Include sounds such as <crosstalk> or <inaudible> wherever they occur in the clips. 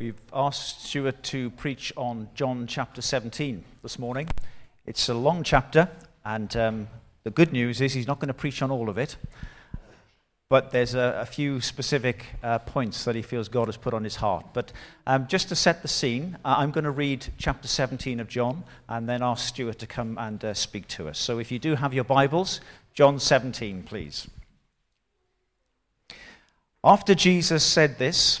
We've asked Stuart to preach on John chapter 17 this morning. It's a long chapter, and um, the good news is he's not going to preach on all of it, but there's a, a few specific uh, points that he feels God has put on his heart. But um, just to set the scene, uh, I'm going to read chapter 17 of John and then ask Stuart to come and uh, speak to us. So if you do have your Bibles, John 17, please. After Jesus said this,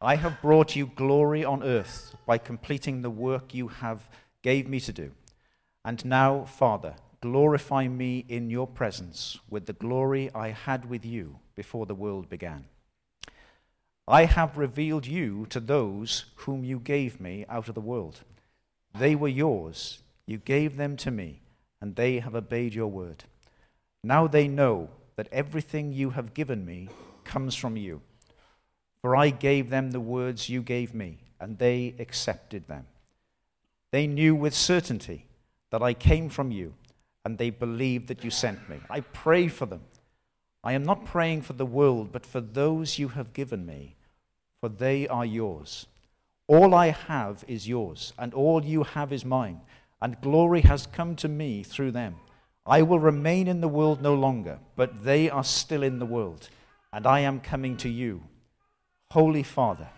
I have brought you glory on earth by completing the work you have gave me to do. And now, Father, glorify me in your presence with the glory I had with you before the world began. I have revealed you to those whom you gave me out of the world. They were yours, you gave them to me, and they have obeyed your word. Now they know that everything you have given me comes from you. For I gave them the words you gave me, and they accepted them. They knew with certainty that I came from you, and they believed that you sent me. I pray for them. I am not praying for the world, but for those you have given me, for they are yours. All I have is yours, and all you have is mine, and glory has come to me through them. I will remain in the world no longer, but they are still in the world, and I am coming to you. Holy Father,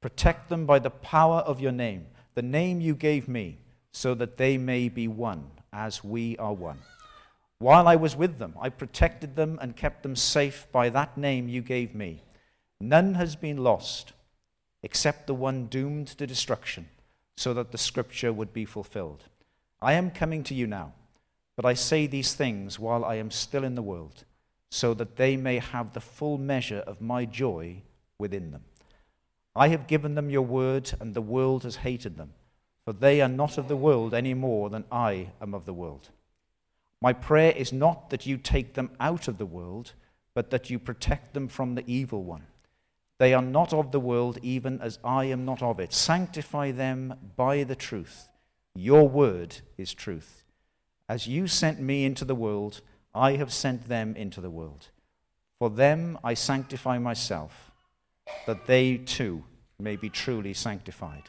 protect them by the power of your name, the name you gave me, so that they may be one, as we are one. While I was with them, I protected them and kept them safe by that name you gave me. None has been lost except the one doomed to destruction, so that the scripture would be fulfilled. I am coming to you now. But I say these things while I am still in the world, so that they may have the full measure of my joy within them. I have given them your word, and the world has hated them, for they are not of the world any more than I am of the world. My prayer is not that you take them out of the world, but that you protect them from the evil one. They are not of the world, even as I am not of it. Sanctify them by the truth. Your word is truth. As you sent me into the world, I have sent them into the world. For them I sanctify myself, that they too may be truly sanctified.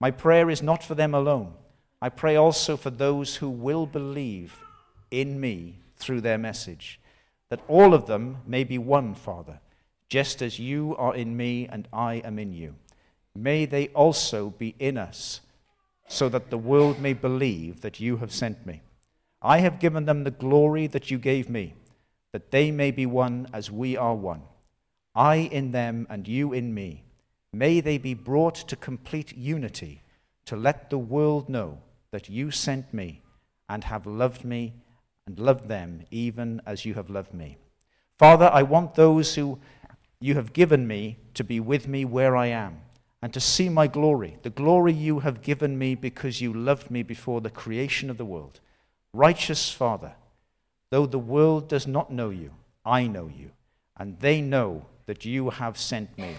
My prayer is not for them alone. I pray also for those who will believe in me through their message, that all of them may be one, Father, just as you are in me and I am in you. May they also be in us, so that the world may believe that you have sent me. I have given them the glory that you gave me, that they may be one as we are one. I in them and you in me. May they be brought to complete unity, to let the world know that you sent me and have loved me and loved them even as you have loved me. Father, I want those who you have given me to be with me where I am and to see my glory, the glory you have given me because you loved me before the creation of the world. Righteous Father, though the world does not know you, I know you, and they know that you have sent me.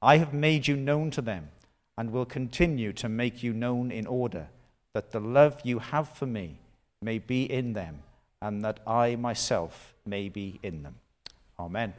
I have made you known to them and will continue to make you known in order that the love you have for me may be in them and that I myself may be in them. Amen.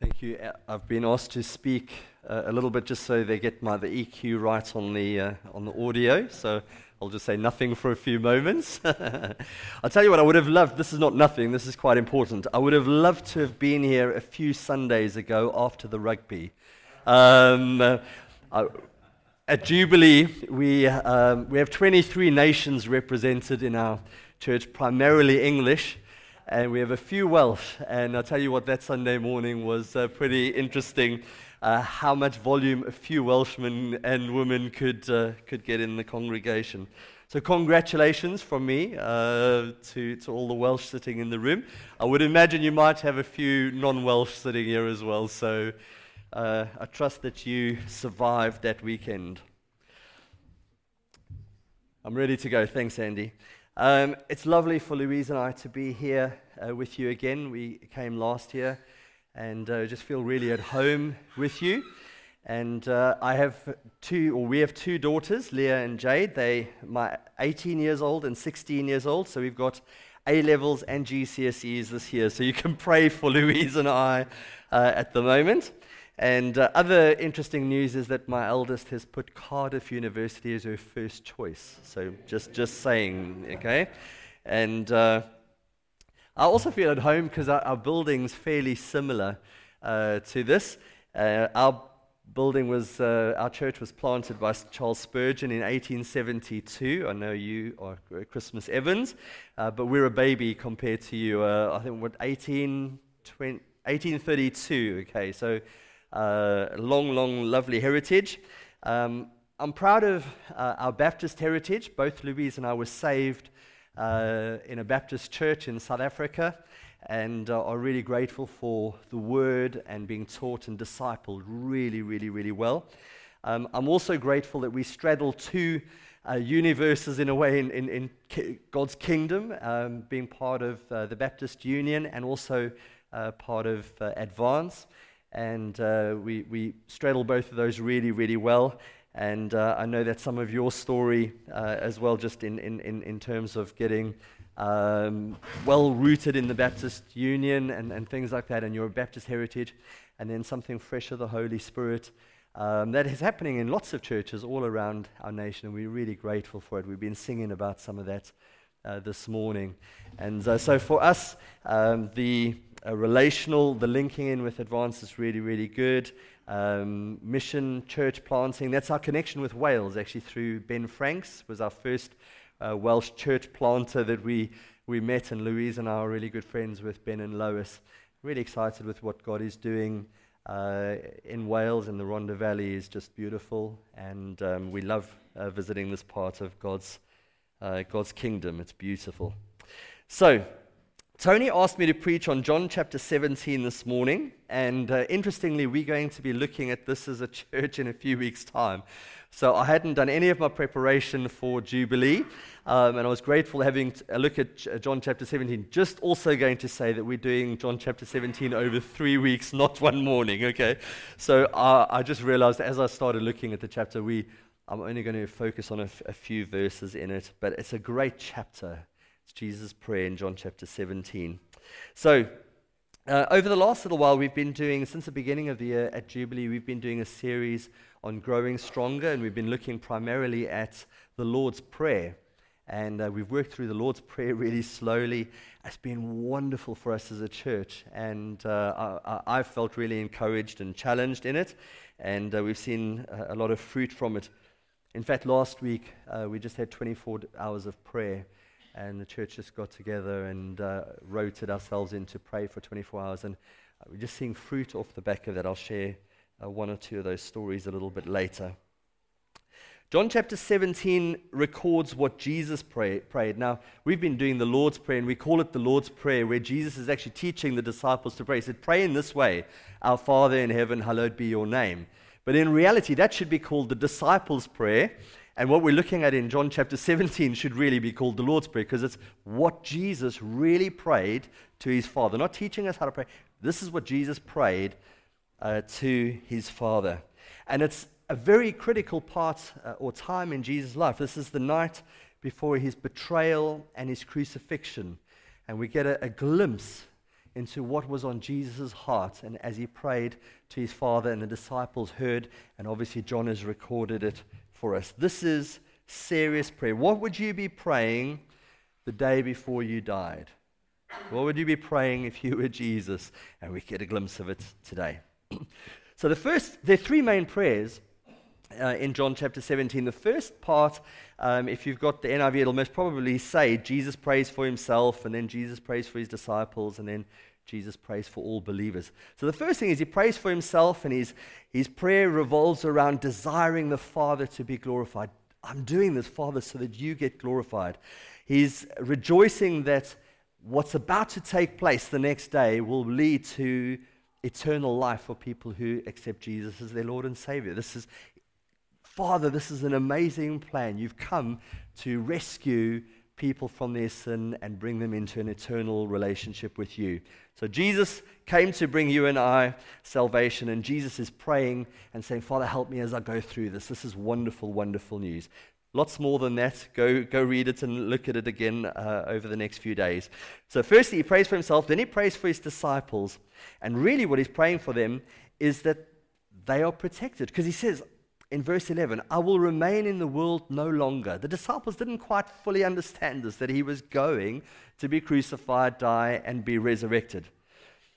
Thank you. I've been asked to speak uh, a little bit just so they get my the EQ right on the uh, on the audio. So I'll just say nothing for a few moments. <laughs> I'll tell you what I would have loved. This is not nothing. This is quite important. I would have loved to have been here a few Sundays ago after the rugby. Um, I, at Jubilee, we um, we have 23 nations represented in our church, primarily English and we have a few Welsh. And I'll tell you what, that Sunday morning was uh, pretty interesting. Uh, how much volume a few Welshmen and women could uh, could get in the congregation. So, congratulations from me uh, to, to all the Welsh sitting in the room. I would imagine you might have a few non Welsh sitting here as well. So, uh, I trust that you survived that weekend. I'm ready to go. Thanks, Andy. Um, it's lovely for Louise and I to be here uh, with you again. We came last year and uh, just feel really at home with you. And uh, I have two, or we have two daughters, Leah and Jade. They, my 18 years old and 16 years old. So we've got A levels and GCSEs this year. So you can pray for Louise and I uh, at the moment. And uh, other interesting news is that my eldest has put Cardiff University as her first choice. So just, just saying, okay? And uh, I also feel at home because our, our building's fairly similar uh, to this. Uh, our building was, uh, our church was planted by Charles Spurgeon in 1872. I know you are Christmas Evans, uh, but we're a baby compared to you. Uh, I think what 18, 20, 1832. Okay, so uh, long, long, lovely heritage. Um, I'm proud of our Baptist heritage. Both Louise and I were saved uh, in a Baptist church in South Africa and uh, are really grateful for the word and being taught and discipled really, really, really well. Um, I'm also grateful that we straddle two uh, universes in a way in, in, in God's kingdom, um, being part of uh, the Baptist Union and also uh, part of uh, Advance. And uh, we, we straddle both of those really, really well. And I know that some of your story as well, just in, in, in terms of getting um, well rooted in the Baptist Union and, and things like that, and your Baptist heritage, and then something fresh of the Holy Spirit. Um, that is happening in lots of churches all around our nation, and we're really grateful for it. We've been singing about some of that uh, this morning. And uh, so for us, um, the relational, the linking in with Advance is really, really good. Um, mission, church planting, that's our connection with Wales, actually, through Ben Franks, was our first uh, Welsh church planter that we, we met, and Louise and I are really good friends with Ben and Lois. Really excited with what God is doing uh, in Wales, and the Rhondda Valley is just beautiful, and um, we love uh, visiting this part of God's, uh, God's kingdom. It's beautiful. So, Tony asked me to preach on John chapter 17 this morning, and uh, interestingly, we're going to be looking at this as a <laughs> church in a few weeks' time. So I hadn't done any of my preparation for Jubilee, um, and I was grateful having a look at uh, John chapter 17. Just also going to say that we're doing John chapter 17 over three weeks, <laughs> not one morning, okay? So uh, I just realized as I started looking at the chapter, we, I'm only going to focus on a, f- a few verses in it, but it's a great chapter. It's Jesus' prayer in John chapter 17. So, uh, over the last little while, we've been doing, since the beginning of the year at Jubilee, we've been doing a series on growing stronger, and we've been looking primarily at the Lord's Prayer. And uh, we've worked through the Lord's <laughs> Prayer really slowly. It's been wonderful for us as a church, and uh, I, have felt really encouraged and challenged in it, and uh, we've seen a lot of fruit from it. In fact, last week uh, we just had 24 hours of prayer and the church just got together and uh, ourselves in to pray for 24 hours. And we're just seeing fruit off the back of that. I'll share uh, one or two of those stories a little bit later. John chapter 17 records what Jesus pray, prayed. Now, we've been doing the Lord's Prayer, and we call it the Lord's Prayer, where Jesus is actually teaching the disciples to pray. He said, Pray in this way Our Father in heaven, hallowed be your name. But in reality, that should be called the disciples' prayer. And what we're looking at in John chapter 17 should really be called the Lord's Prayer because it's what Jesus really prayed to his Father. Not teaching us how to pray. This is what Jesus prayed uh, to his Father. And it's a very critical part uh, or time in Jesus' life. This is the night before his betrayal and his crucifixion. And we get a, a glimpse into what was on Jesus' heart and as he prayed to his Father, and the disciples heard, and obviously John has recorded it for us. This is serious prayer. What would you be praying the day before you died? What would you be praying if you were Jesus? And we get a glimpse of it today. <clears throat> so, the first, there are three main prayers uh, in John chapter 17. The first part, um, if you've got the NIV, it'll most probably say Jesus prays for himself, and then Jesus prays for his disciples, and then Jesus prays for all believers. So the first thing is he prays for himself, and his, his prayer revolves around desiring the Father to be glorified. I'm doing this, Father, so that you get glorified. He's rejoicing that what's about to take place the next day will lead to eternal life for people who accept Jesus as their Lord and Savior. This is, Father, this is an amazing plan. You've come to rescue people from their sin and bring them into an eternal relationship with you. So Jesus came to bring you and I salvation, and Jesus is praying and saying, Father, help me as I go through this. This is wonderful, wonderful news. Lots more than that. Go, go read it and look at it again uh, over the next few days. So, firstly, he prays for himself, then he prays for his disciples. And really, what he's praying for them is that they are protected. Because he says in verse 11, I will remain in the world no longer. The disciples didn't quite fully understand this, that he was going to be crucified, die, and be resurrected.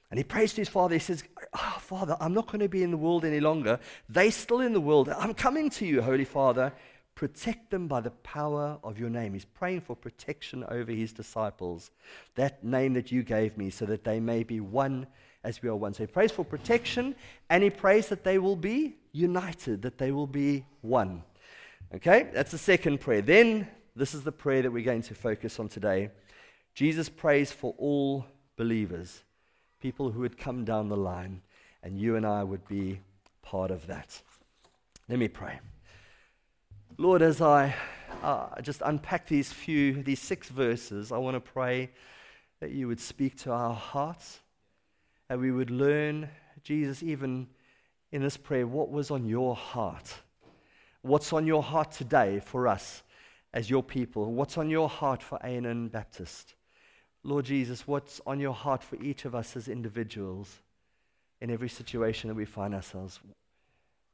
And he prays to his father. He says, oh, Father, I'm not going to be in the world any longer. They're still in the world. I'm coming to you, Holy Father. Protect them by the power of your name. He's praying for protection over his disciples, that name that you gave me, so that they may be one as we are one. So he prays for protection and he prays that they will be united, that they will be one. Okay, that's the second prayer. Then, this is the prayer that we're going to focus on today. Jesus prays for all believers people who would come down the line, and you and I would be part of that. Let me pray. Lord, as I uh, just unpack these few, these six verses, I want to pray that you would speak to our hearts, and we would learn, Jesus, even in this prayer, what was on your heart. What's on your heart today for us as your people? What's on your heart for Anan Baptist? Lord Jesus, what's on your heart for each of us as individuals in every situation that we find ourselves?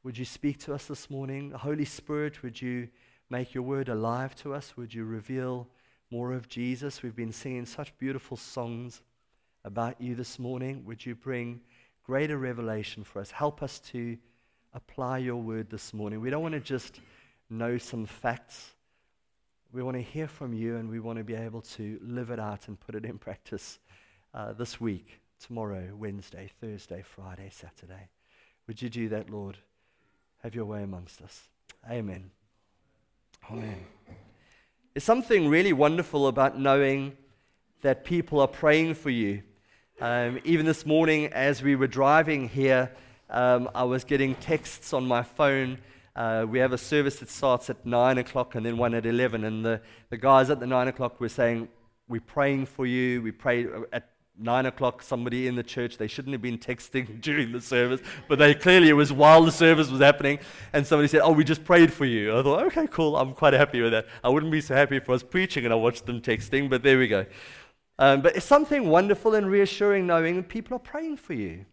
Would you speak to us this morning? Holy Spirit, would you make your word alive to us? Would you reveal more of Jesus? We've been singing such beautiful songs about you this morning. Would you bring greater revelation for us? Help us to apply your word this morning. We don't want to just know some facts. We want to hear from you and we want to be able to live it out and put it in <laughs> practice uh, this week, tomorrow, Wednesday, Thursday, Friday, Saturday. Would you do that, Lord? Have your way amongst us. Amen. Amen. There's something really wonderful about knowing that people are praying for you. Um, even this morning, as we were driving here, um, I was getting texts on my phone uh, we have a service that starts at 9 o'clock and then one at 11. And the, the guys at the 9 o'clock were saying, We're praying for you. We pray at 9 o'clock, somebody in the church, they shouldn't have been texting <laughs> during the service, but they clearly, it was while the service was happening. And somebody said, Oh, we just prayed for you. I thought, Okay, cool. I'm quite happy with that. I wouldn't be so happy if I was preaching and I watched them texting, but there we go. Um, but it's something wonderful and reassuring knowing that people are praying for you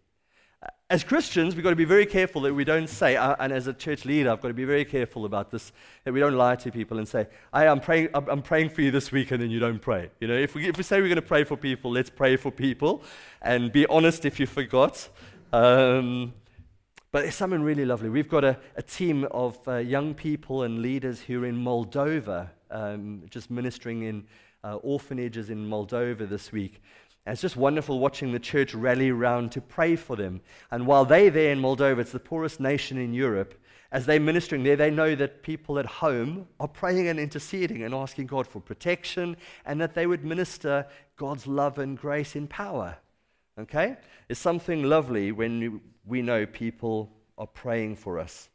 as Christians, we've got to be very careful that we don't say, uh, and as a church leader, I've got to be very careful about this, that we don't lie to people and say, hey, I'm, praying, I'm, I'm praying for you this week, and then you don't pray. You know, if we, if we say we're going to pray for people, let's pray for people, and be honest if you forgot. Um, but it's something really lovely. We've got a, a team of uh, young people and leaders who are in Moldova, um, just ministering in uh, orphanages in Moldova this week. And it's just wonderful watching the church rally around to pray for them. And while they're there in Moldova, it's the poorest nation in Europe, as they're ministering there, they know that people at home are praying and interceding and asking God for protection and that they would minister God's love and grace in power. Okay? It's something lovely when we know people are praying for us.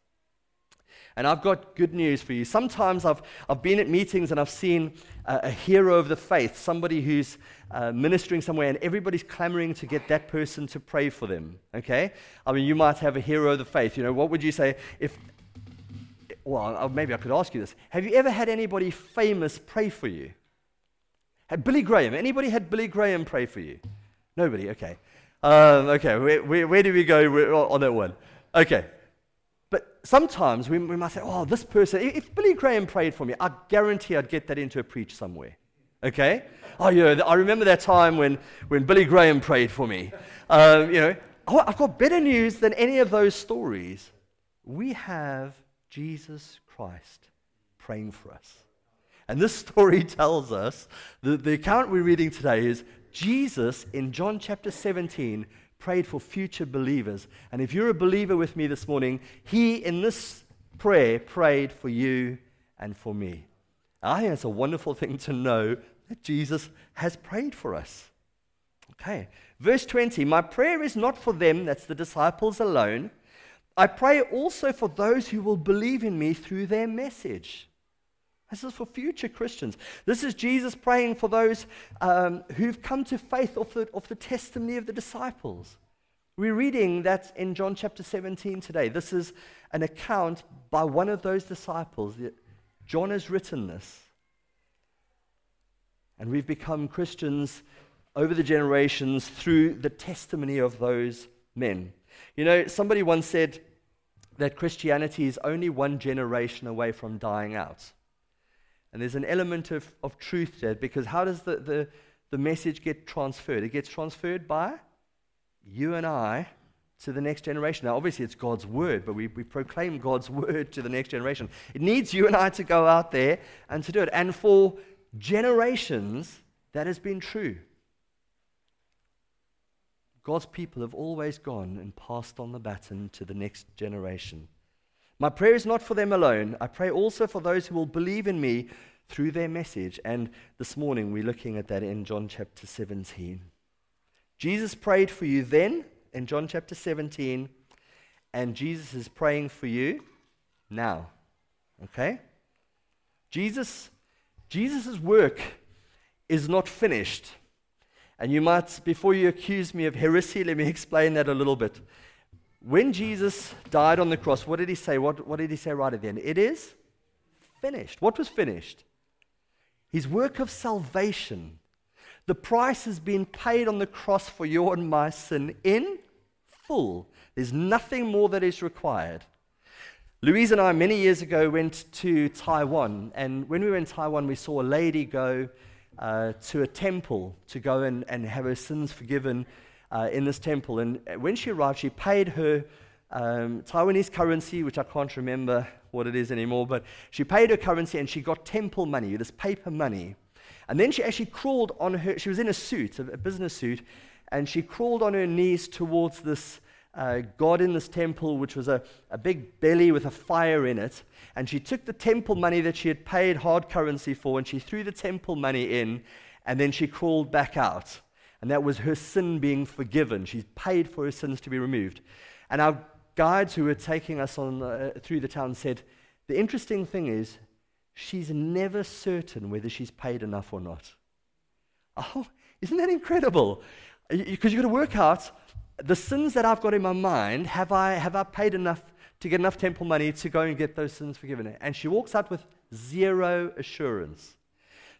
And I've got good news for you. Sometimes I've, I've been at meetings and I've seen a, a hero of the faith, somebody who's uh, ministering somewhere, and everybody's clamoring to get that person to pray for them. Okay? I mean, you might have a hero of the faith. You know, what would you say if, well, maybe I could ask you this. Have you ever had anybody famous pray for you? Had Billy Graham, anybody had Billy Graham pray for you? Nobody, okay. Um, okay, where, where, where do we go on that one? Okay, sometimes we, we might say, oh, this person, if Billy Graham prayed for me, I guarantee I'd get that into a preach somewhere. Okay? Oh, yeah, I remember that time when, when Billy Graham prayed for me. Um, you know, oh, I've got better news than any of those stories. We have Jesus Christ praying for us. And this <laughs> story tells us that the account we're reading today is Jesus in John chapter 17 prayed for future believers. And if you're a believer with me this morning, he in this prayer prayed for you and for me. I think it's a wonderful thing to know that Jesus has prayed for us. Okay, verse 20 My prayer is not for them, that's the disciples alone. I pray also for those who will believe in me through their message. This is for future Christians. This is Jesus praying for those um, who've come to faith off the, off the testimony of the disciples. We're reading that in John chapter 17 today. This is an account by one of those disciples. John has written this. And we've become Christians over the generations through the testimony of those men. You know, somebody once said that Christianity is only one generation away from dying out. And there's an element of, of truth there because how does the, the, the message get transferred? It gets transferred by you and I to the next generation. Now, obviously, it's God's word, but we, we proclaim God's <laughs> word to the next generation. It needs you and I to go out there and to do it. And for generations, that has been true. God's people have always gone and passed on the baton to the next generation. My prayer is not for them alone. I pray also for those who will believe in me through their message. And this morning we're looking at that in John chapter 17. Jesus prayed for you then in John chapter 17, and Jesus is praying for you now. Okay? Jesus Jesus' work is not finished. And you might, before you accuse me of heresy, let me <laughs> explain that a little bit. When Jesus died on the cross, what did he say? What, what did he say right at the end? It is finished. What was finished? His work of salvation. The price has been paid on the cross for your and my sin in full. There's nothing more that is required. Louise and I, many years ago, went to Taiwan. And when we were in Taiwan, we saw a lady go uh, to a temple to go and, and have her sins forgiven uh, in this temple. And when she arrived, she paid her um, Taiwanese currency, which I can't remember what it is anymore, but she paid her currency and she got temple money, this paper money. And then she actually crawled on her, she was in a suit, a, business suit, and she crawled on her knees towards this uh, God in this temple, which was a, a big belly with a fire in it. And she took the temple money that she had paid hard currency for, and she threw the temple money in, and then she crawled back out. And that was her sin being forgiven. She's paid for her sins to be removed. And our guides who were taking us on, uh, through the town said, The interesting thing is, she's never certain whether she's paid enough or not. Oh, isn't that incredible? Because you've got to work out the sins that I've got in my mind, have I, have I paid enough to get enough temple money to go and get those sins forgiven? And she walks out with zero assurance.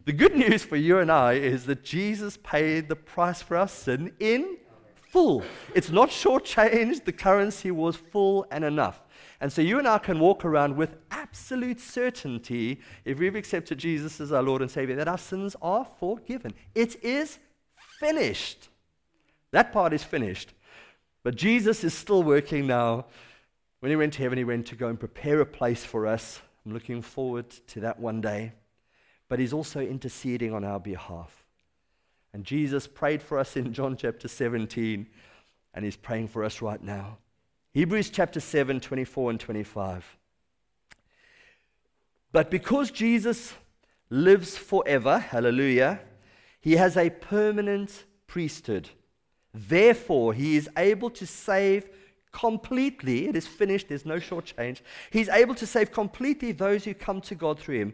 The good news for you and I is that Jesus paid the price for our sin in full. It's not shortchanged, the currency was full and enough. And so you and I can walk around with absolute certainty, if we've accepted Jesus as our Lord and Savior, that our sins are forgiven. It is finished. That part is finished. But Jesus is still working now. When he went to heaven, he went to go and prepare a place for us. I'm looking forward to that one day. But he's also interceding on our behalf. And Jesus prayed for us in John chapter 17, and he's praying for us right now. Hebrews chapter 7, 24 and 25. But because Jesus lives forever, hallelujah, he has a permanent priesthood. Therefore, he is able to save completely. It is finished, there's no short change. He's able to save completely those who come to God through him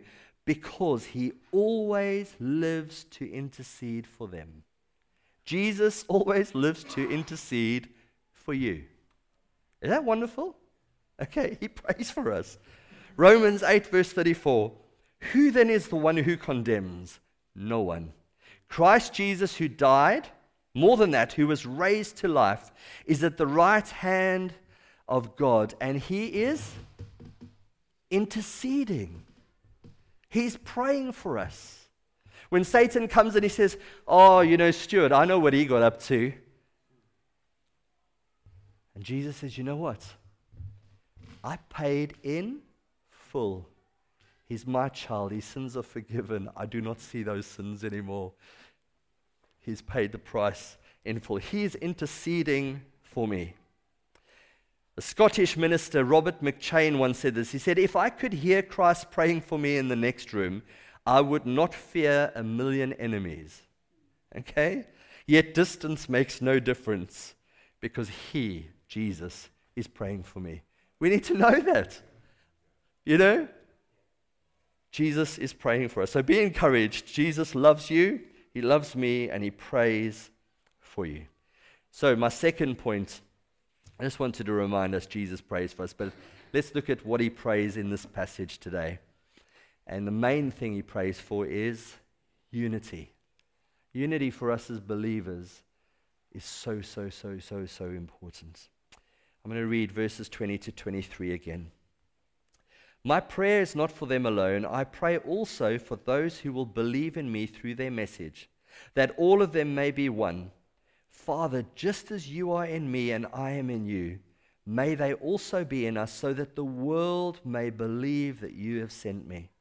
because he always lives to intercede for them. Jesus always lives to intercede for you. Is that wonderful? Okay, he prays for us. Romans 8, verse 34. Who then is the one who condemns? No one. Christ Jesus, who died more than that, who was raised to life, is at the right hand of God, and he is interceding. He's praying for us. When Satan comes and he says, Oh, you know, Stuart, I know what he got up to. And Jesus says, You know what? I paid in full. He's my child. His sins are forgiven. I do not see those sins anymore. He's paid the price in full. He is interceding for me. The Scottish minister Robert McCheyne once said this. He said, If I could hear Christ praying for me in the next room, I would not fear a million enemies. Okay? Yet distance makes no difference because He, Jesus, is praying for me. We need to know that. You know? Jesus is praying for us. So be encouraged. Jesus loves you, He loves me, and He prays for you. So, my second point, I just wanted to remind us Jesus prays for us, but let's look at what He prays in this passage today. And the main thing He prays for is unity. Unity for us as believers is so, so, so, so, so important. I'm going to read verses 20 to 23 again. My prayer is not for them alone. I pray also for those who will believe in me through their message, that all of them may be one. Father, just as you are in me and I am in you, may they also be in us, so that the world may believe that you have sent me.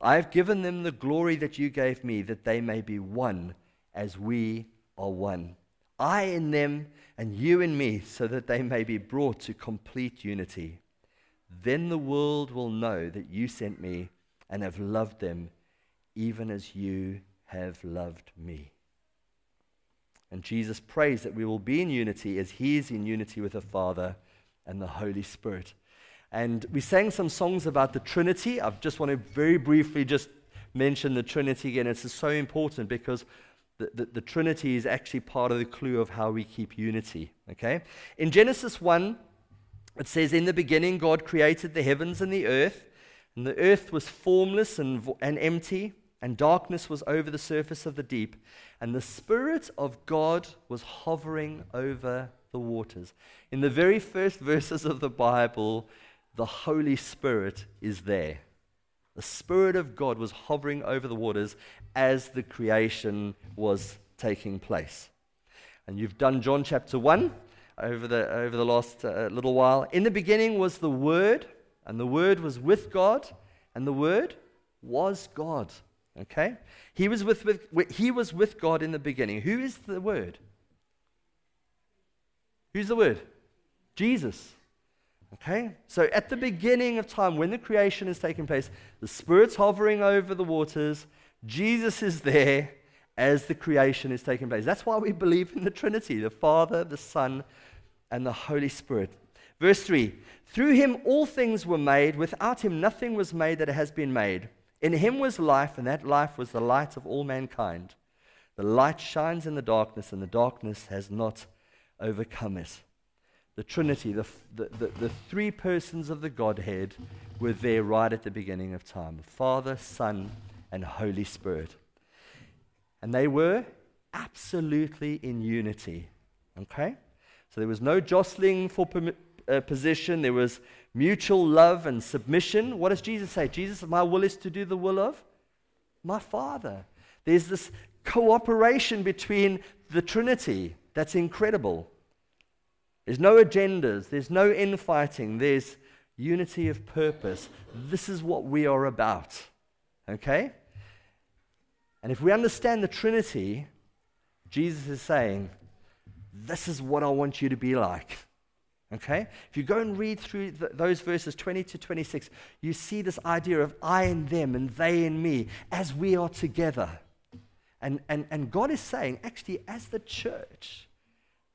I have given them the glory that you gave me, that they may be one as we are one. I in them and you in me, so that they may be brought to complete unity. Then the world will know that you sent me and have loved them, even as you have loved me. And Jesus prays that we will be in unity as He is in unity with the Father and the Holy Spirit. And we sang some songs about the Trinity. I just want to very briefly just mention the Trinity again. It's so important because the, the, the, Trinity is actually part of the clue of how we keep unity. Okay? In Genesis 1, it says, In the beginning, God created the heavens and the earth, and the earth was formless and, and empty, and darkness was over the surface of the deep, and the Spirit of God was hovering over the waters. In the very first <laughs> verses of the Bible, the Holy Spirit is there. The Spirit of God was hovering over the waters as the creation was taking place. And you've done John chapter 1 over the, over the last uh, little while. In the beginning was the Word, and the Word was with God, and the Word was God. Okay? He was with, with, he was with God in the beginning. Who is the Word? Who's the Word? Jesus. Okay? So at the beginning of time, when the creation is taking place, the Spirit's hovering over the waters, Jesus is there as the creation is taking place. That's why we believe in the Trinity the Father, the Son, and the Holy Spirit. Verse 3 Through him all things were made, without him nothing was made that has been made. In him was life, and that life was the light of all mankind. The light shines in the darkness, and the darkness has not overcome it the Trinity, the, the, the, the, three persons of the Godhead, were there right at the beginning of time Father, Son, and Holy Spirit. And they were absolutely in unity. Okay? So there was no jostling for uh, position, there was mutual love and submission. What does Jesus say? Jesus, my will is to do the will of my Father. There's this cooperation between the Trinity that's incredible. There's no agendas, there's no infighting, there's unity of purpose. This is what we are about. Okay? And if we understand the Trinity, Jesus is saying, This is what I want you to be like. Okay? If you go and read through those verses 20 to 26, you see this idea of I and them and they and me as we are together. And, and, and God is saying, actually, as the church,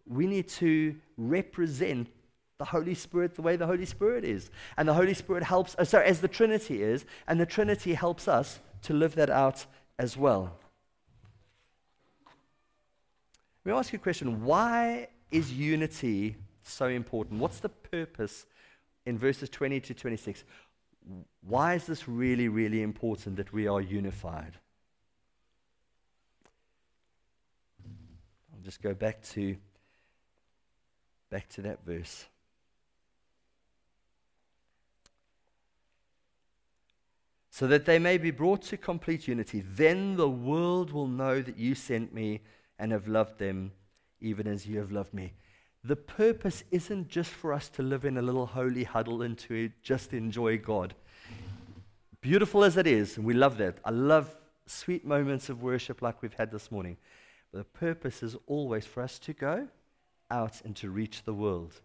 we need to represent the Holy Spirit the way the Holy Spirit is. And the Holy Spirit helps, uh, sorry, as the Trinity is, and the Trinity helps us to live that out as well. Let me ask you a question. Why is unity so important? What's the purpose in verses 20 to 26? Why is this really, really important that we are unified? I'll just go back to Back to that verse. So that they may be brought to complete unity. Then the world will know that you sent me and have loved them even as you have loved me. The purpose isn't just for us to live in a little holy huddle and to just enjoy God. Beautiful as it is, and we love that. I love sweet moments of worship like we've had this morning. But the purpose is always for us to go out and to reach the world.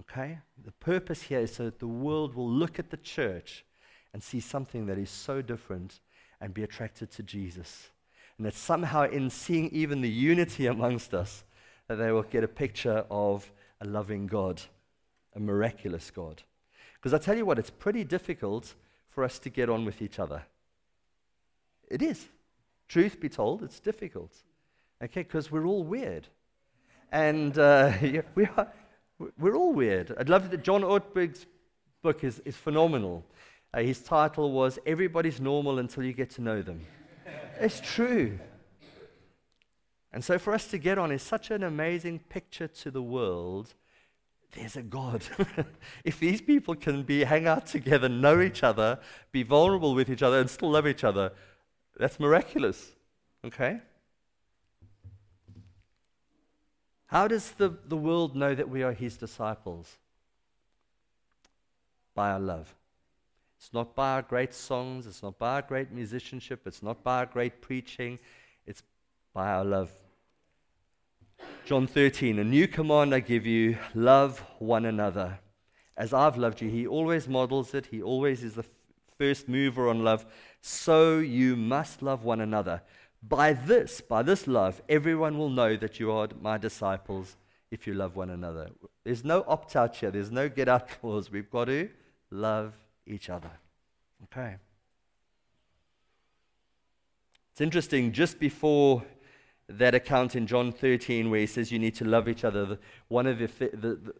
Okay? The purpose here is so that the world will look at the church and see something that is so different and be attracted to Jesus. And that somehow, in seeing even the unity amongst us, that they will get a picture of a loving God, a miraculous God. Because I tell you what, it's pretty difficult for us to get on with each other. It is. Truth be told, it's difficult. Okay, because we're all weird. And uh, <laughs> we are, we're all weird. I'd love that John Ortberg's book is, is phenomenal. Uh, his title was Everybody's Normal Until You Get to Know Them. it's true. And so for us to get on is such an amazing picture to the world. There's a God. <laughs> if these people can be hang out together, know each other, be vulnerable with each other, and still love each other, that's miraculous. Okay? How does the, the world know that we are his disciples? By our love. It's not by our great songs, it's not by our great musicianship, it's not by our great preaching, it's by our love. John 13, a new command I give you love one another. As I've loved you, he always models it, he always is the first mover on love. So you must love one another. By this, by this love, everyone will know that you are my disciples if you love one another. There's no opt out here, there's no get out clause. We've got to love each other. Okay. It's interesting, just before that account in John 13 where he says you need to love each other, one of the, the, the,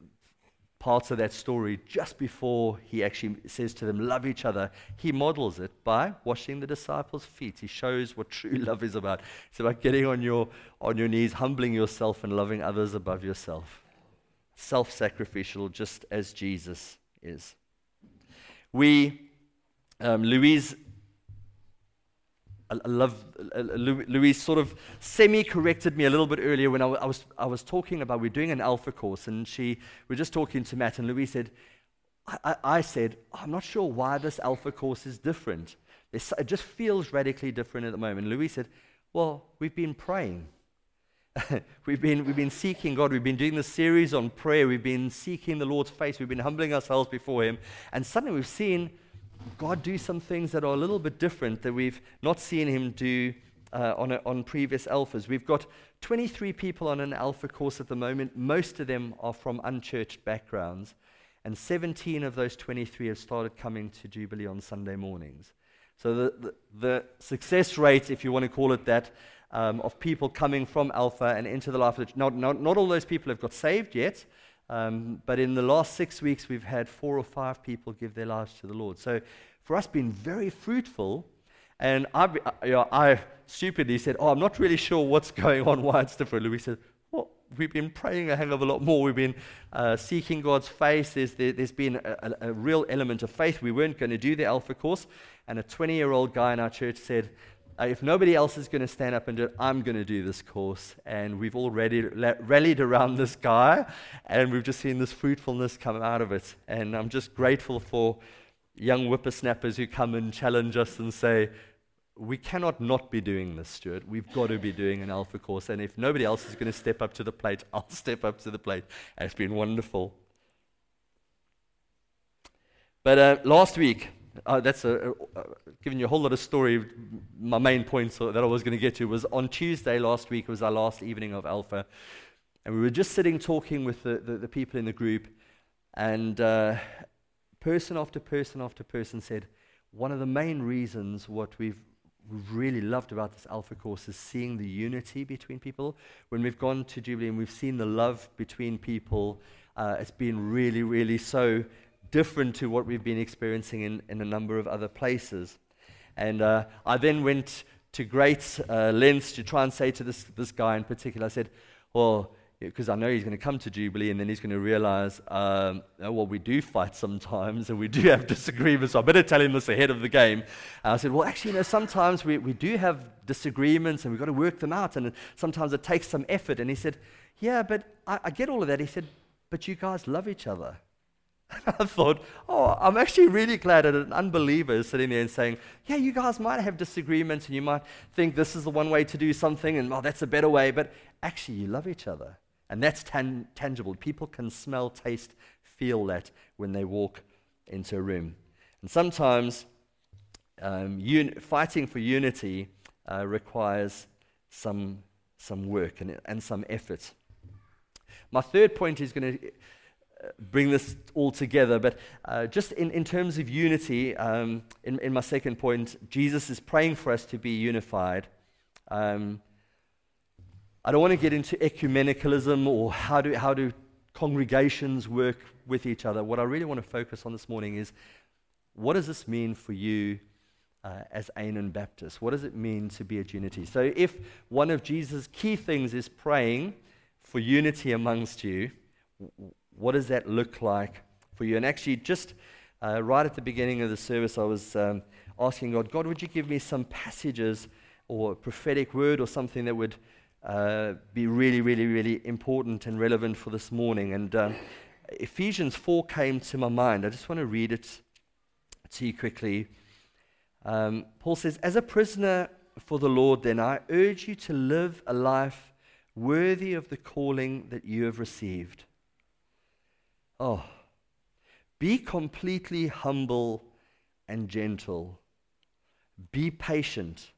parts of that story just before he actually says to them, Love each other, he models it by washing the disciples' feet. He shows what true <laughs> love is about. It's about getting on your, on your knees, humbling yourself, and loving others above yourself. Self sacrificial, just as Jesus is. We, um, Louise I love uh, uh, Louise sort of semi corrected me a little bit earlier when I, I, was, I was talking about we're doing an alpha course, and she we are just talking to Matt, and Louise said, I, I said, I'm not sure why this alpha course is different. It's, it just feels radically different at the moment. Louise said, Well, we've been praying. <laughs> we've, been, we've been seeking God. We've been doing this series on prayer. We've been seeking the Lord's face. We've been humbling ourselves before Him. And suddenly we've seen God do some things that are a little bit different that we've not seen Him do uh, on, a, on previous alphas. We've got 23 people on an alpha course at the moment. Most of them are from unchurched backgrounds. And 17 of those 23 have started coming to Jubilee on Sunday mornings. So the, the, the success rate, if you want to call it that, um, of people coming from Alpha and into the life of the not, not, not all those people have got saved yet, um, but in the last six weeks, we've had four or five people give their lives to the Lord. So for us, been very fruitful. And I, you know, I stupidly said, Oh, I'm not really sure what's <laughs> going on, why it's different. Louise said, Well, we've been praying a hell of a lot more. We've been uh, seeking God's face. There's, there, has been a, a, a real element of faith. We weren't going to do the Alpha course. And a 20 year old guy in our church said, uh, if nobody else is going to stand up and do it, I'm going to do this course. And we've already rallied around this guy, and we've just seen this fruitfulness come out of it. And I'm just grateful for young whippersnappers who come and challenge us and say, we cannot not be doing this, Stuart. We've got to be doing an alpha course. And if nobody else is going to step up to the plate, <laughs> I'll step up to the plate. And it's been wonderful. But uh, last week, uh, that's a, a, giving you a whole lot of story. My main point that I was going to get to was on Tuesday last week was our last evening of Alpha, and we were just sitting talking with the, the, the people in the group, and uh, person after person after person said, one of the main reasons what we've we've really loved about this Alpha course is seeing the unity between people. When we've gone to Jubilee and we've seen the love between people, uh, it's been really, really so different to what we've been experiencing in, in a number of other places. And uh, I then went to great uh, lengths to try and say to this, this guy in particular, I said, well, because I know he's going to come to Jubilee and then he's going to realize, um, well, we do fight sometimes and we do have disagreements. So I better tell him this ahead of the game. And I said, well, actually, you know, sometimes we, we do have disagreements and we've got to work them out and sometimes it takes some effort. And he said, yeah, but I, I get all of that. He said, but you guys love each other. <laughs> I thought, oh, I'm actually really glad that an unbeliever is sitting there and saying, yeah, you guys might have disagreements and you might think this is the one way to do something and, oh, that's a better way, but actually you love each other. And that's tan- tangible. People can smell, taste, feel that when they walk into a room. And sometimes um, un- fighting for unity uh, requires some, some work and, and some effort. My third point is going to bring this all together, but uh, just in, in terms of unity, um, in, in my second point, Jesus is praying for us to be unified. Um, I don't want to get into ecumenicalism or how do, how do congregations work with each other. What I really want to focus on this morning is what does this mean for you uh, as Anan Baptist? What does it mean to be a unity? So, if one of Jesus' key things is praying for unity amongst you, what does that look like for you? And actually, just uh, right at the beginning of the service, I was um, asking God, God, would you give me some passages or a prophetic word or something that would uh, be really, really, really important and relevant for this morning? And um, Ephesians 4 came to my mind. I just want to read it to you quickly. Um, Paul says, As a prisoner for the Lord, then, I urge you to live a life worthy of the calling that you have received. Oh, be completely humble and gentle. Be patient,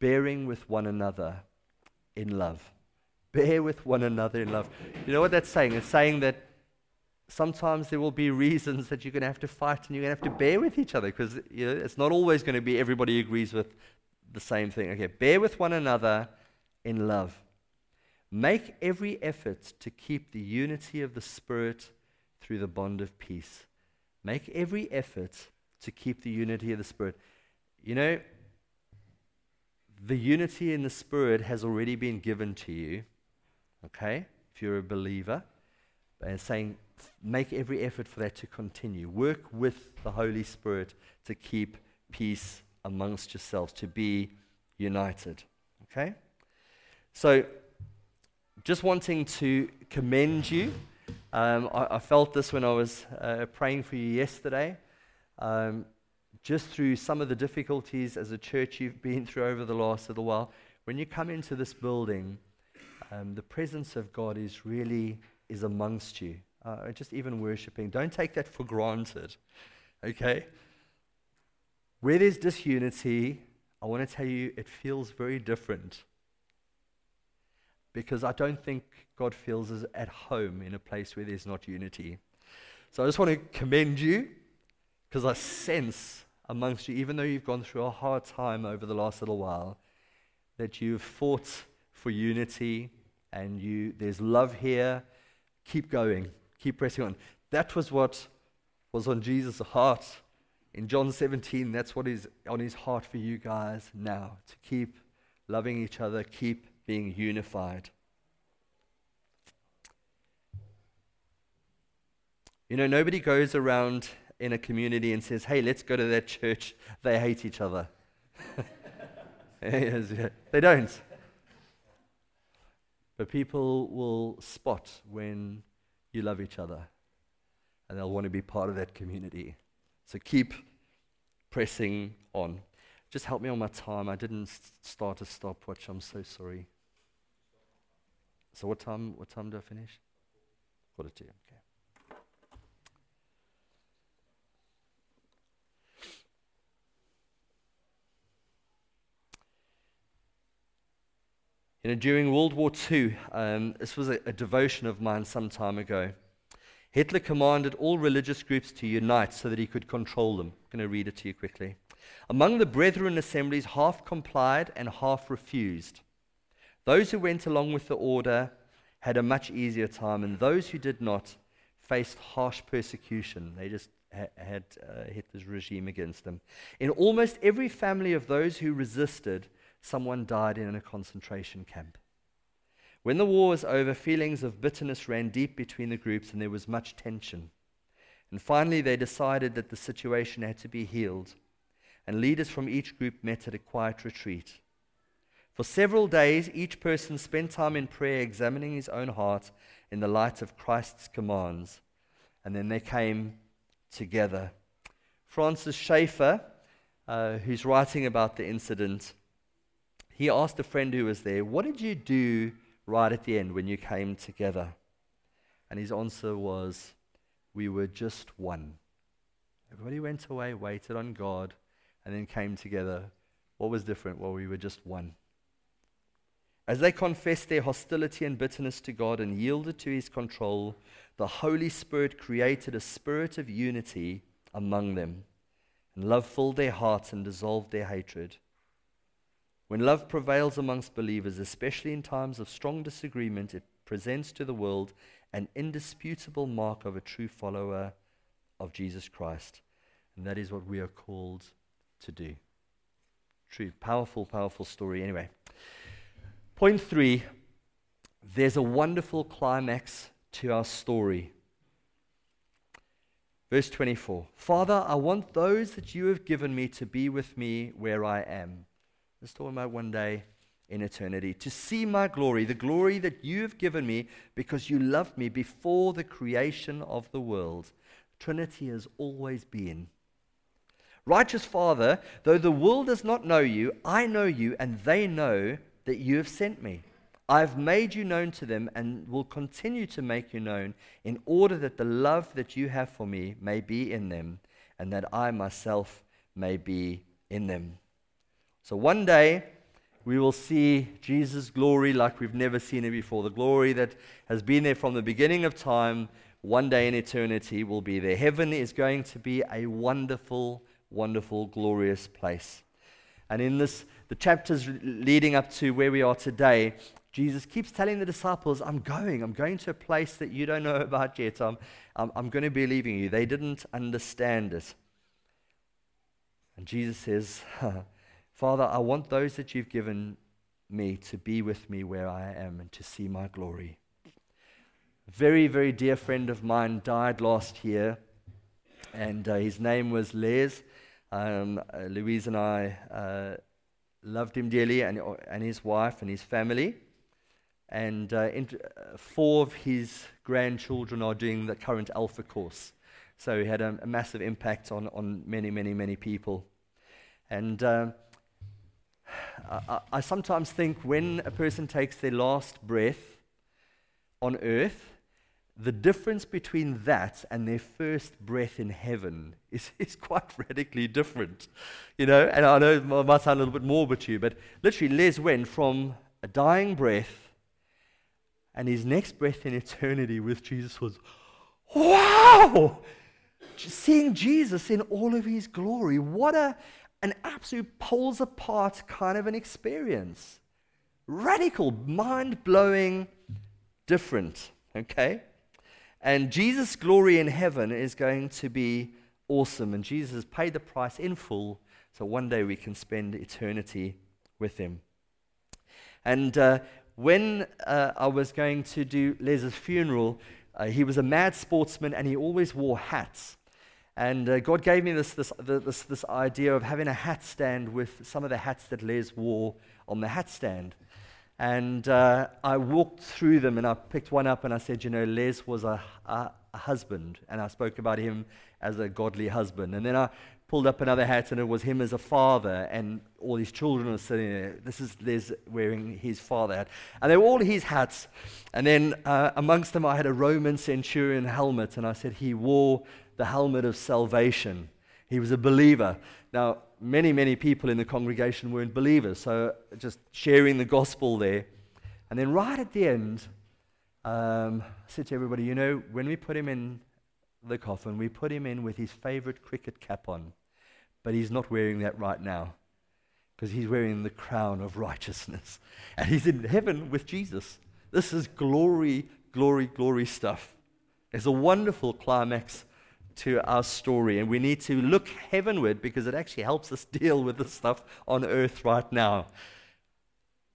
bearing with one another in love. Bear with one another in love. You know what that's saying? It's saying that sometimes there will be reasons that you're going to have to fight and you're going to have to bear with each other because you know, it's not always going to be everybody agrees with the same thing. Okay, bear with one another in love. Make every effort to keep the unity of the Spirit through the bond of peace. Make every effort to keep the unity of the Spirit. You know, the unity in the Spirit has already been given to you, okay, if you're a believer. And saying, make every effort for that to continue. Work with the Holy Spirit to keep peace amongst yourselves, to be united. Okay? So, just wanting to commend you. Um, I, I, felt this when I was uh, praying for you yesterday. Um, just through some of the difficulties as a church you've been <laughs> through over the last little while, when you come into this building, um, the presence of God is really is amongst you uh, just even worshiping. Don't take that for granted, okay? Where there's disunity, I want to tell you it feels very different. Because I don't think God feels as at home in a place where there's not unity. So I just want to commend you because I sense amongst you, even though you've gone through a hard time over the last little while, that you've fought for unity and you, there's love here. Keep going. Keep pressing on. That was what was on Jesus' heart. In John 17, that's what is on his heart for you guys now to keep loving each other, keep being unified. You know, nobody goes around in a community and says, hey, let's go to that church. They hate each other. <laughs> they don't. But people will spot when you love each other. And they'll want to be part of that community. So keep pressing on. Just help me on my time. I didn't start a stopwatch. I'm so sorry. So what time? What time do I finish? Quarter to. Okay. You know, during World War II, um, this was a, a devotion of mine some time ago. Hitler commanded all religious groups to unite so that he could control them. I'm going to read it to you quickly. Among the brethren assemblies, half complied and half refused. Those who went along with the order had a much easier time, and those who did not faced harsh persecution. They just ha- had uh, Hitler's regime against them. In almost every family of those who resisted, someone died in a concentration camp. When the war was over, feelings of bitterness ran deep between the groups and there was much tension. And finally, they decided that the situation had to be healed, and leaders from each group met at a quiet retreat. For several days, each person spent time in prayer, examining his own heart in the light of Christ's commands, and then they came together. Francis Schaeffer, uh, who's writing about the incident, he asked a friend who was there, What did you do right at the end when you came together? And his answer was, We were just one. Everybody went away, waited on God, and then came together. What was different? Well, we were just one. As they confessed their hostility and bitterness to God and yielded to his control, the Holy Spirit created a spirit of unity among them. And love filled their hearts and dissolved their hatred. When love prevails amongst believers, especially in times of strong disagreement, it presents to the world an indisputable mark of a true follower of Jesus Christ. And that is what we are called to do. True, powerful, powerful story. Anyway, point three there's a wonderful climax to our story. Verse 24 Father, I want those that you have given me to be with me where I am. Let's talk about one day in eternity. To see my glory, the glory that you have given me because you loved me before the creation of the world. Trinity has always been. Righteous Father, though the world does not know you, I know you, and they know that you have sent me. I have made you known to them and will continue to make you known in order that the love that you have for me may be in them and that I myself may be in them. So one day we will see Jesus' glory like we've never seen it before. The glory that has been there from the beginning of time, one day in eternity will be there. Heaven is going to be a wonderful, wonderful, glorious place. And in this, the chapters leading up to where we are today, Jesus keeps telling the disciples, I'm going. I'm going to a place that you don't know <laughs> about yet. I'm, I'm, I'm going to be leaving you. They didn't understand it. And Jesus says, <laughs> Father, I want those that you've given me to be with me where I am and to see my glory. A very, very dear friend of mine died last year, and uh, his name was Les. Um, uh, Louise and I uh, loved him dearly, and, and his wife and his family and uh, in, uh, four of his grandchildren are doing the current Alpha course. So he had a, a massive impact on, on many, many, many people. And uh, I, I sometimes think when a person takes their last breath on earth, the difference between that and their first breath in heaven is, <laughs> is quite radically different. You know, and I know it might sound a little bit morbid to you, but literally, Les went from a dying breath and his next breath in eternity with Jesus was, wow! Seeing Jesus in all of his glory. What a, an absolute poles apart kind of an experience. Radical, mind blowing, different. Okay? And Jesus' glory in heaven is going to be awesome. And Jesus has paid the price in full. So one day we can spend eternity with him. And uh, when uh, I was going to do Les's funeral, uh, he was a mad sportsman and he always wore hats. And uh, God gave me this, this, this, this idea of having a hat stand with some of the hats that Les wore on the hat stand. And uh, I walked through them and I picked one up and I said, You know, Les was a, a, a husband. And I spoke about him as a godly husband. And then I pulled up another hat and it was him as a father and all his children were sitting there. This is Les wearing his father hat. And they were all his hats. And then uh, amongst them I had a Roman centurion helmet and I said he wore the helmet of salvation. He was a believer. Now, many, many people in the congregation weren't believers, so just sharing the gospel there. And then right at the end, um, I said to everybody, you know, when we put him in the coffin, we put him in with his favorite cricket cap on. But he's not wearing that right now because he's wearing the crown of righteousness. <laughs> And he's in heaven with Jesus. This is glory, glory, glory stuff. It's a wonderful climax to our story. And we need to look heavenward because it actually helps us <laughs> deal with the stuff on earth right now.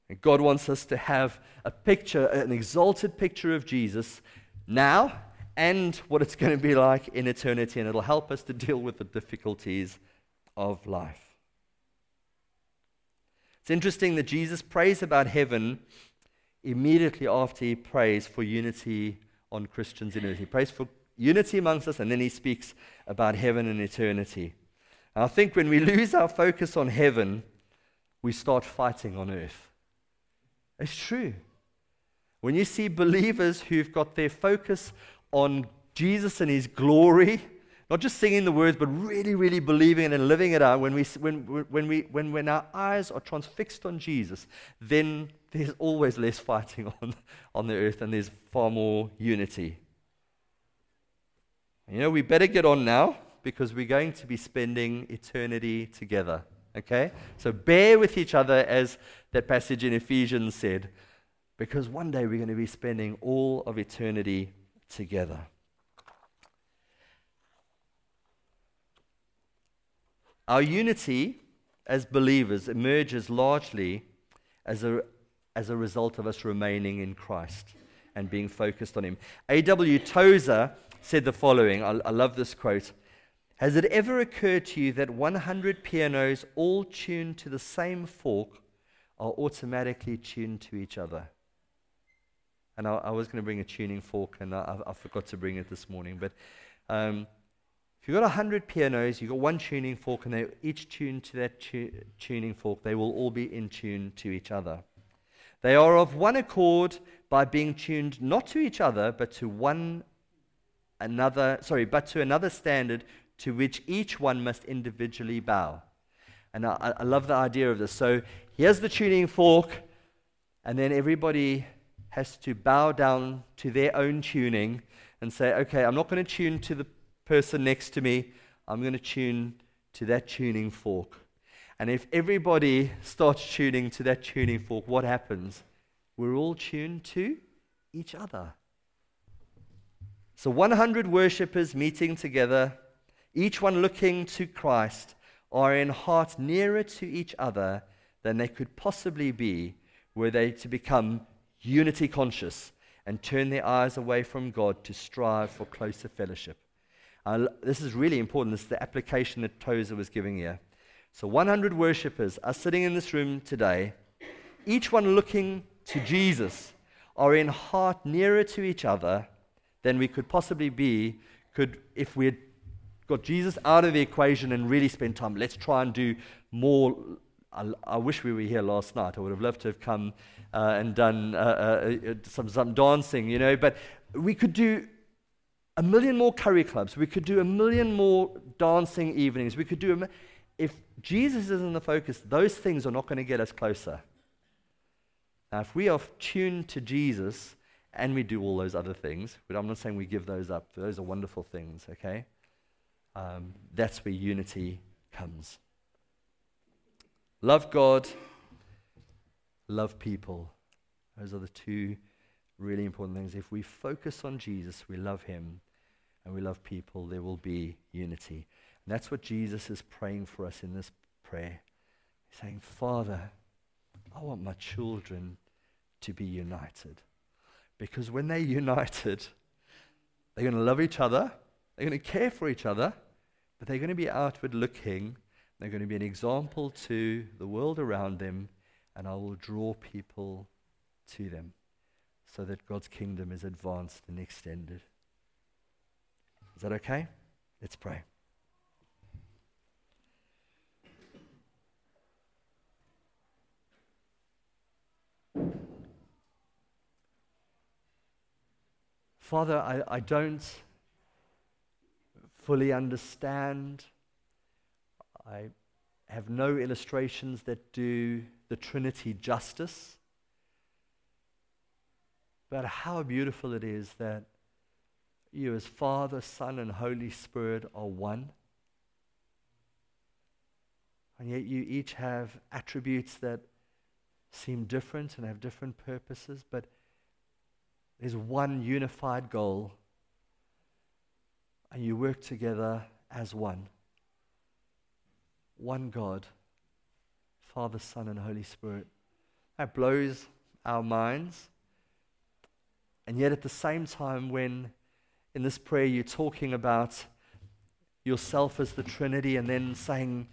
And God wants us to have a picture, an exalted picture of Jesus now and what it's <laughs> going to be like in eternity, and it'll help us to deal with the difficulties of life. It's interesting that Jesus prays about heaven immediately after he prays for unity on Christians in earth. He prays for unity amongst us, and then he speaks about heaven and eternity. And I think when we <laughs> lose our focus on heaven, we start fighting on earth. It's true. when you see believers who've got their focus on Jesus and his glory, not just singing the words, but really, really believing it and living it out, when, we, when, when, we, when, when our eyes are transfixed on Jesus, then there's always less fighting <laughs> on, on the earth and there's far more unity. You know, we better get on now because we're going to be spending eternity together. Okay? So bear with each other, as that passage in Ephesians said, because one day we're going to be spending all of eternity together. Our unity as believers emerges largely as a, as a result of us remaining in Christ and being focused on Him. A.W. Tozer said the following I, I love this quote. Has it ever occurred to you that 100 pianos, all tuned to the same fork, are automatically tuned to each other? And I, I was going to bring a tuning fork, and I, I, forgot to bring it this morning. But um, if you've got 100 pianos, you've got one tuning fork, and they're each tuned to that tu- tuning fork, they will all be in tune to each other. They are of one accord by being tuned not to each other, but to one another, sorry, but to another standard to which each one must individually bow. And I, I love the idea of this. So here's the tuning fork, and then everybody has to bow down to their own tuning and say, okay, I'm not going to tune to the person next to me, I'm going to tune to that tuning fork. And if everybody starts tuning to that tuning fork, what happens? We're all tuned to each other. So 100 worshippers meeting together, each one looking to Christ, are in heart nearer to each other than they could possibly be were they to become unity conscious and turn their eyes away from God to strive for closer fellowship. Uh, this is really important. This is the application that Tozer was giving here. So, 100 worshippers are sitting in this room today, each one looking to Jesus, are in heart nearer to each other than we could possibly be could if we had got Jesus out of the equation and really spent time. Let's try and do more. I, I wish we were here last night. I would have loved to have come uh, and done uh, uh, uh some, some dancing, you know. But we could do a million more curry clubs. We could do a million more dancing evenings. We could do a, if Jesus is in the focus, those things are not going to get us closer. Now, if we are tuned to Jesus and we do all those other things, but I'm not saying we give those up. Those are wonderful things, okay? Um, that's where unity comes. Love God, love people. Those are the two really important things. If we focus on Jesus, we love him, and we love people, there will be unity. And that's what Jesus is praying for us in this prayer. He's saying, Father, I want my children to be united. Because when they're <laughs> united, they're going to love each other, they're going to care for each other, but they're going to be outward looking. They're going to be an example to the world around them, and I will draw people to them so that God's kingdom is advanced and extended. Is that okay? Let's pray. Father, I, I don't fully understand. I have no illustrations that do the Trinity justice. But how beautiful it is that you, as Father, Son, and Holy Spirit, are one. And yet you each have attributes that seem different and have different purposes, but there's one unified goal. And you work together as one. One God, Father, Son, and Holy Spirit. That blows our minds. And yet, at the same time, when in this prayer you're talking about yourself as the Trinity and then saying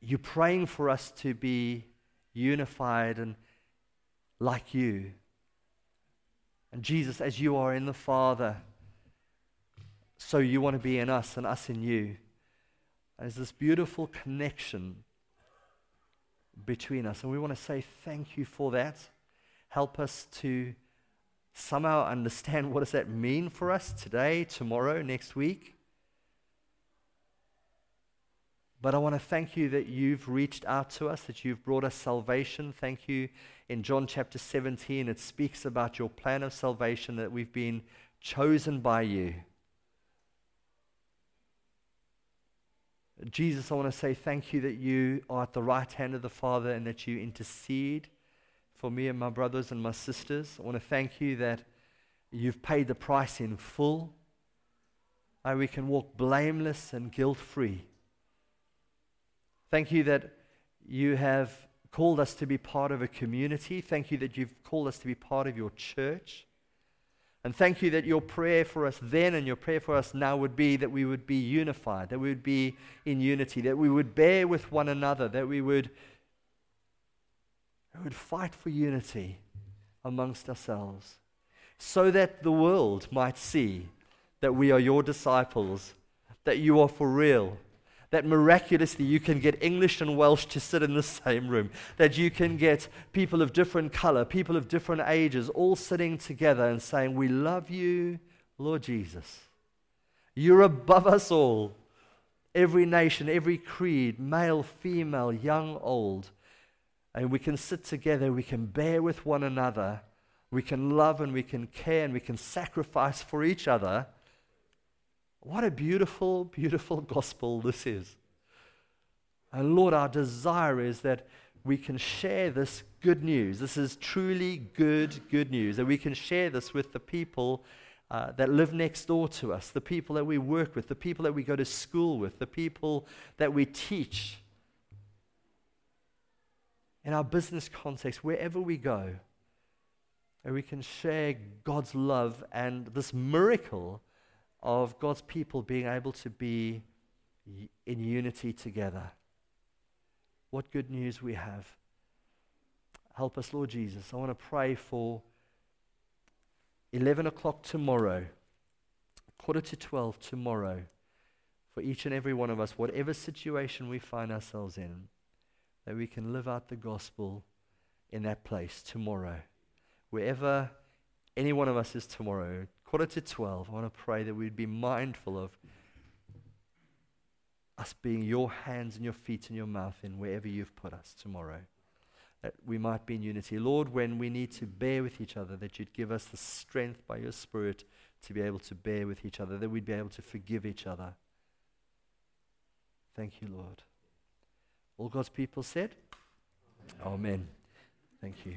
you're praying for us to be unified and like you. And Jesus, as you are in the Father, so you want to be in us and us in you. There's this beautiful connection between us. And we want to say thank you for that. Help us to somehow understand <laughs> what does that mean for us today, tomorrow, next week. But I want to thank you that you've reached out to us, that you've brought us salvation. Thank you. In John chapter 17, it speaks about your plan of salvation, that we've been chosen by you. Jesus, I want to say thank you that you are at the right hand of the Father and that you intercede for me and my brothers and my sisters. I want to thank you that you've paid the price in full. And we can walk blameless and guilt free. Thank you that you have called us to be part of a community. Thank you that you've called us to be part of your church. And thank you that your prayer for us then and your prayer for us now would be that we would be unified, that we would be in unity, that we would bear with one another, that we would, we would fight for unity amongst ourselves, so that the world might see that we are your disciples, that you are for real, that miraculously you can get English and Welsh to sit in the same room, that you can get people of different color, people of different ages, all sitting together and saying, We love you, Lord Jesus. You're above us all. Every nation, every creed, male, female, young, old. And we can sit together, we can bear with one another, we can love and we can care and we can sacrifice for each other what a beautiful, beautiful <laughs> gospel this is. And Lord, our desire is that we can share this good news. This is truly good, good news. That we can share this with the people uh, that live next door to us, the people that we work with, the people that we go to school with, the people that we teach. In our business context, wherever we go, and we can share God's love and this miracle of God's people being able to be in unity together. What good news we have. Help us, Lord Jesus. I want to pray for 11 o'clock tomorrow, quarter to 12 tomorrow, for each and every one of us, whatever situation we find ourselves in, that we can live out the gospel in that place tomorrow. Wherever any one of us is tomorrow, quarter to 12, I want to pray that we'd be mindful of us being your hands and your feet and your mouth in wherever you've put us tomorrow. That we might be in unity. Lord, when we need to bear with each other, that you'd give us the strength by your Spirit to be able to bear with each other, that we'd be able to forgive each other. Thank you, Lord. All God's people said? Amen. Amen. Thank you.